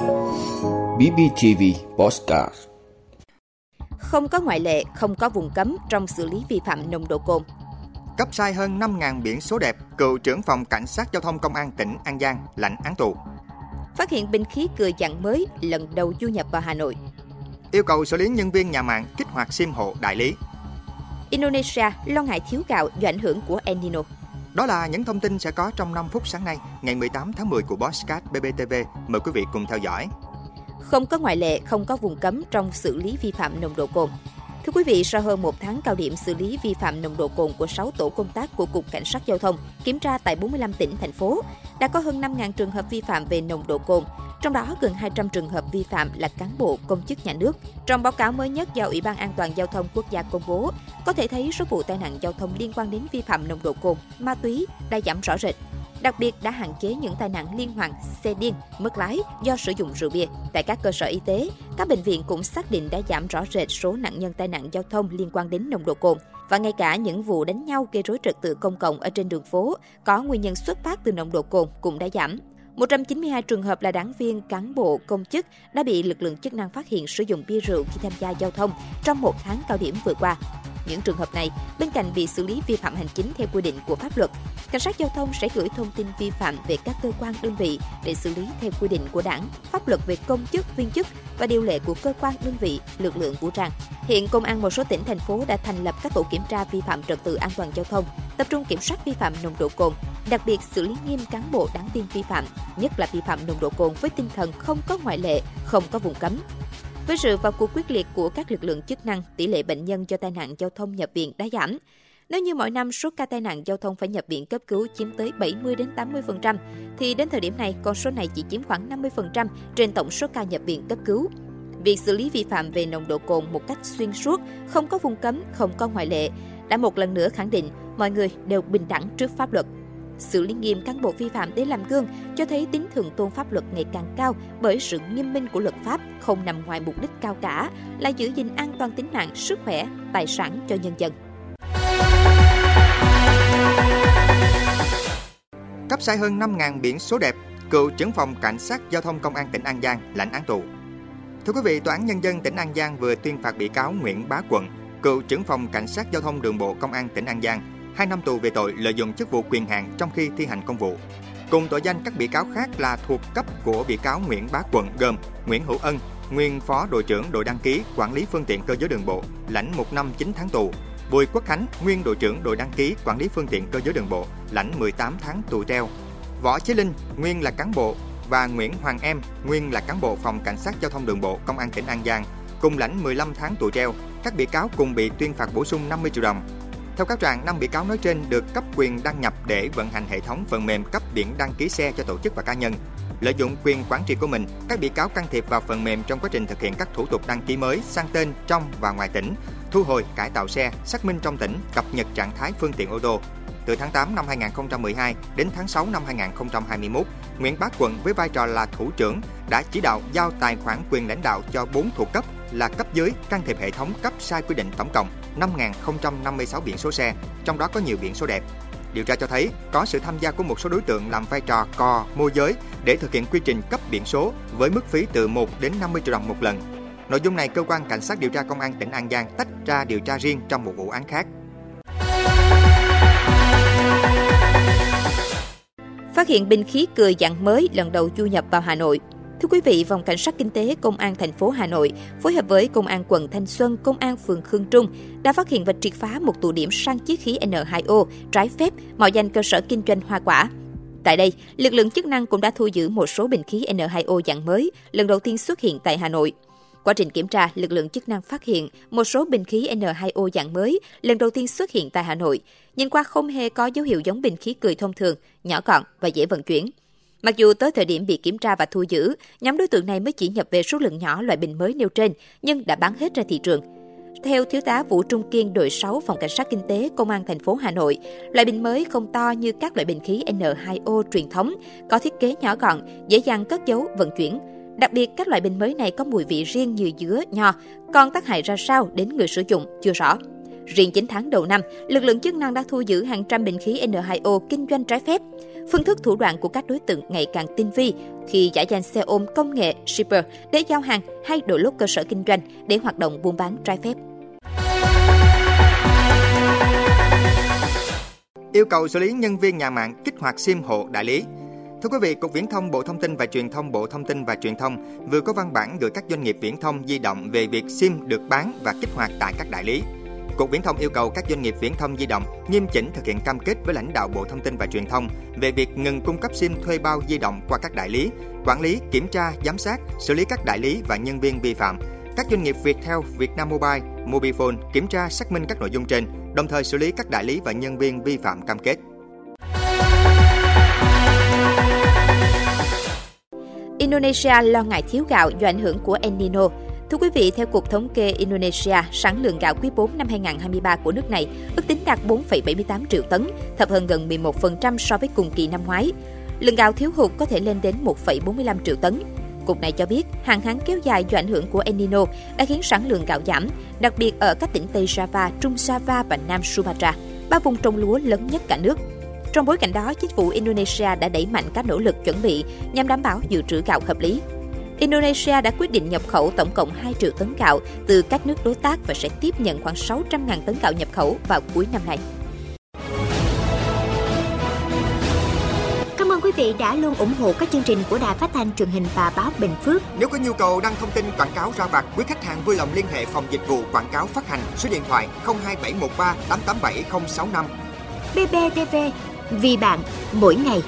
BBTV Postcard Không có ngoại lệ, không có vùng cấm trong xử lý vi phạm nồng độ cồn. Cấp sai hơn 5.000 biển số đẹp, cựu trưởng phòng cảnh sát giao thông công an tỉnh An Giang lãnh án tù. Phát hiện binh khí cười dạng mới lần đầu du nhập vào Hà Nội. Yêu cầu xử lý nhân viên nhà mạng kích hoạt sim hộ đại lý. Indonesia lo ngại thiếu gạo do ảnh hưởng của El Nino. Đó là những thông tin sẽ có trong 5 phút sáng nay, ngày 18 tháng 10 của Bosscat BBTV. Mời quý vị cùng theo dõi. Không có ngoại lệ, không có vùng cấm trong xử lý vi phạm nồng độ cồn. Thưa quý vị, sau hơn một tháng cao điểm xử lý vi phạm nồng độ cồn của 6 tổ công tác của Cục Cảnh sát Giao thông kiểm tra tại 45 tỉnh, thành phố, đã có hơn 5.000 trường hợp vi phạm về nồng độ cồn, trong đó gần 200 trường hợp vi phạm là cán bộ, công chức nhà nước. Trong báo cáo mới nhất do Ủy ban An toàn Giao thông Quốc gia công bố, có thể thấy số vụ tai nạn giao thông liên quan đến vi phạm nồng độ cồn, ma túy đã giảm rõ rệt. Đặc biệt đã hạn chế những tai nạn liên hoàn, xe điên, mất lái do sử dụng rượu bia. Tại các cơ sở y tế, các bệnh viện cũng xác định đã giảm rõ rệt số nạn nhân tai nạn giao thông liên quan đến nồng độ cồn. Và ngay cả những vụ đánh nhau gây rối trật tự công cộng ở trên đường phố có nguyên nhân xuất phát từ nồng độ cồn cũng đã giảm. 192 trường hợp là đảng viên, cán bộ, công chức đã bị lực lượng chức năng phát hiện sử dụng bia rượu khi tham gia giao thông trong một tháng cao điểm vừa qua. Những trường hợp này, bên cạnh bị xử lý vi phạm hành chính theo quy định của pháp luật, cảnh sát giao thông sẽ gửi thông tin vi phạm về các cơ quan đơn vị để xử lý theo quy định của đảng, pháp luật về công chức, viên chức và điều lệ của cơ quan đơn vị, lực lượng vũ trang. Hiện công an một số tỉnh thành phố đã thành lập các tổ kiểm tra vi phạm trật tự an toàn giao thông, tập trung kiểm soát vi phạm nồng độ cồn, đặc biệt xử lý nghiêm cán bộ đáng viên vi phạm, nhất là vi phạm nồng độ cồn với tinh thần không có ngoại lệ, không có vùng cấm. Với sự vào cuộc quyết liệt của các lực lượng chức năng, tỷ lệ bệnh nhân do tai nạn giao thông nhập viện đã giảm. Nếu như mỗi năm số ca tai nạn giao thông phải nhập viện cấp cứu chiếm tới 70 đến 80%, thì đến thời điểm này con số này chỉ chiếm khoảng 50% trên tổng số ca nhập viện cấp cứu. Việc xử lý vi phạm về nồng độ cồn một cách xuyên suốt, không có vùng cấm, không có ngoại lệ, đã một lần nữa khẳng định mọi người đều bình đẳng trước pháp luật xử lý nghiêm cán bộ vi phạm để làm gương cho thấy tính thượng tôn pháp luật ngày càng cao bởi sự nghiêm minh của luật pháp không nằm ngoài mục đích cao cả là giữ gìn an toàn tính mạng, sức khỏe, tài sản cho nhân dân. Cấp sai hơn 5.000 biển số đẹp, cựu trưởng phòng cảnh sát giao thông công an tỉnh An Giang lãnh án tù. Thưa quý vị, Tòa án Nhân dân tỉnh An Giang vừa tuyên phạt bị cáo Nguyễn Bá Quận, cựu trưởng phòng cảnh sát giao thông đường bộ công an tỉnh An Giang 2 năm tù về tội lợi dụng chức vụ quyền hạn trong khi thi hành công vụ. Cùng tội danh các bị cáo khác là thuộc cấp của bị cáo Nguyễn Bá Quận gồm Nguyễn Hữu Ân, nguyên phó đội trưởng đội đăng ký quản lý phương tiện cơ giới đường bộ, lãnh 1 năm 9 tháng tù. Bùi Quốc Khánh, nguyên đội trưởng đội đăng ký quản lý phương tiện cơ giới đường bộ, lãnh 18 tháng tù treo. Võ Chí Linh, nguyên là cán bộ và Nguyễn Hoàng Em, nguyên là cán bộ phòng cảnh sát giao thông đường bộ công an tỉnh An Giang, cùng lãnh 15 tháng tù treo. Các bị cáo cùng bị tuyên phạt bổ sung 50 triệu đồng theo cáo trạng, năm bị cáo nói trên được cấp quyền đăng nhập để vận hành hệ thống phần mềm cấp biển đăng ký xe cho tổ chức và cá nhân. Lợi dụng quyền quản trị của mình, các bị cáo can thiệp vào phần mềm trong quá trình thực hiện các thủ tục đăng ký mới sang tên trong và ngoài tỉnh, thu hồi, cải tạo xe, xác minh trong tỉnh, cập nhật trạng thái phương tiện ô tô. Từ tháng 8 năm 2012 đến tháng 6 năm 2021, Nguyễn Bá Quận với vai trò là thủ trưởng đã chỉ đạo giao tài khoản quyền lãnh đạo cho 4 thuộc cấp là cấp dưới can thiệp hệ thống cấp sai quy định tổng cộng 5.056 biển số xe, trong đó có nhiều biển số đẹp. Điều tra cho thấy có sự tham gia của một số đối tượng làm vai trò cò, môi giới để thực hiện quy trình cấp biển số với mức phí từ 1 đến 50 triệu đồng một lần. Nội dung này cơ quan cảnh sát điều tra công an tỉnh An Giang tách ra điều tra riêng trong một vụ án khác. Phát hiện binh khí cười dạng mới lần đầu du nhập vào Hà Nội. Thưa quý vị, Phòng Cảnh sát Kinh tế Công an thành phố Hà Nội phối hợp với Công an quận Thanh Xuân, Công an phường Khương Trung đã phát hiện và triệt phá một tụ điểm sang chiết khí N2O trái phép mạo danh cơ sở kinh doanh hoa quả. Tại đây, lực lượng chức năng cũng đã thu giữ một số bình khí N2O dạng mới, lần đầu tiên xuất hiện tại Hà Nội. Quá trình kiểm tra, lực lượng chức năng phát hiện một số bình khí N2O dạng mới lần đầu tiên xuất hiện tại Hà Nội. Nhìn qua không hề có dấu hiệu giống bình khí cười thông thường, nhỏ gọn và dễ vận chuyển. Mặc dù tới thời điểm bị kiểm tra và thu giữ, nhóm đối tượng này mới chỉ nhập về số lượng nhỏ loại bình mới nêu trên, nhưng đã bán hết ra thị trường. Theo thiếu tá Vũ Trung Kiên, đội 6 phòng cảnh sát kinh tế công an thành phố Hà Nội, loại bình mới không to như các loại bình khí N2O truyền thống, có thiết kế nhỏ gọn, dễ dàng cất giấu, vận chuyển. Đặc biệt, các loại bình mới này có mùi vị riêng như dứa, nho, còn tác hại ra sao đến người sử dụng chưa rõ. Riêng 9 tháng đầu năm, lực lượng chức năng đã thu giữ hàng trăm bình khí N2O kinh doanh trái phép. Phương thức thủ đoạn của các đối tượng ngày càng tinh vi khi giả danh xe ôm công nghệ shipper để giao hàng hay đổi lốt cơ sở kinh doanh để hoạt động buôn bán trái phép. Yêu cầu xử lý nhân viên nhà mạng kích hoạt SIM hộ đại lý. Thưa quý vị, Cục Viễn thông Bộ Thông tin và Truyền thông Bộ Thông tin và Truyền thông vừa có văn bản gửi các doanh nghiệp viễn thông di động về việc SIM được bán và kích hoạt tại các đại lý. Cục Viễn thông yêu cầu các doanh nghiệp viễn thông di động nghiêm chỉnh thực hiện cam kết với lãnh đạo Bộ Thông tin và Truyền thông về việc ngừng cung cấp SIM thuê bao di động qua các đại lý, quản lý, kiểm tra, giám sát, xử lý các đại lý và nhân viên vi phạm. Các doanh nghiệp Viettel, Vietnam Mobile, Mobifone kiểm tra xác minh các nội dung trên, đồng thời xử lý các đại lý và nhân viên vi phạm cam kết. Indonesia lo ngại thiếu gạo do ảnh hưởng của El Nino. Thưa quý vị, theo Cục Thống kê Indonesia, sản lượng gạo quý 4 năm 2023 của nước này ước tính đạt 4,78 triệu tấn, thấp hơn gần 11% so với cùng kỳ năm ngoái. Lượng gạo thiếu hụt có thể lên đến 1,45 triệu tấn. Cục này cho biết, hạn hán kéo dài do ảnh hưởng của El Nino đã khiến sản lượng gạo giảm, đặc biệt ở các tỉnh Tây Java, Trung Java và Nam Sumatra, ba vùng trồng lúa lớn nhất cả nước. Trong bối cảnh đó, chính phủ Indonesia đã đẩy mạnh các nỗ lực chuẩn bị nhằm đảm bảo dự trữ gạo hợp lý. Indonesia đã quyết định nhập khẩu tổng cộng 2 triệu tấn gạo từ các nước đối tác và sẽ tiếp nhận khoảng 600.000 tấn gạo nhập khẩu vào cuối năm nay. Cảm ơn quý vị đã luôn ủng hộ các chương trình của Đài Phát thanh truyền hình và báo Bình Phước. Nếu có nhu cầu đăng thông tin quảng cáo ra vặt, quý khách hàng vui lòng liên hệ phòng dịch vụ quảng cáo phát hành số điện thoại 02713 887065. BBTV, vì bạn, mỗi ngày.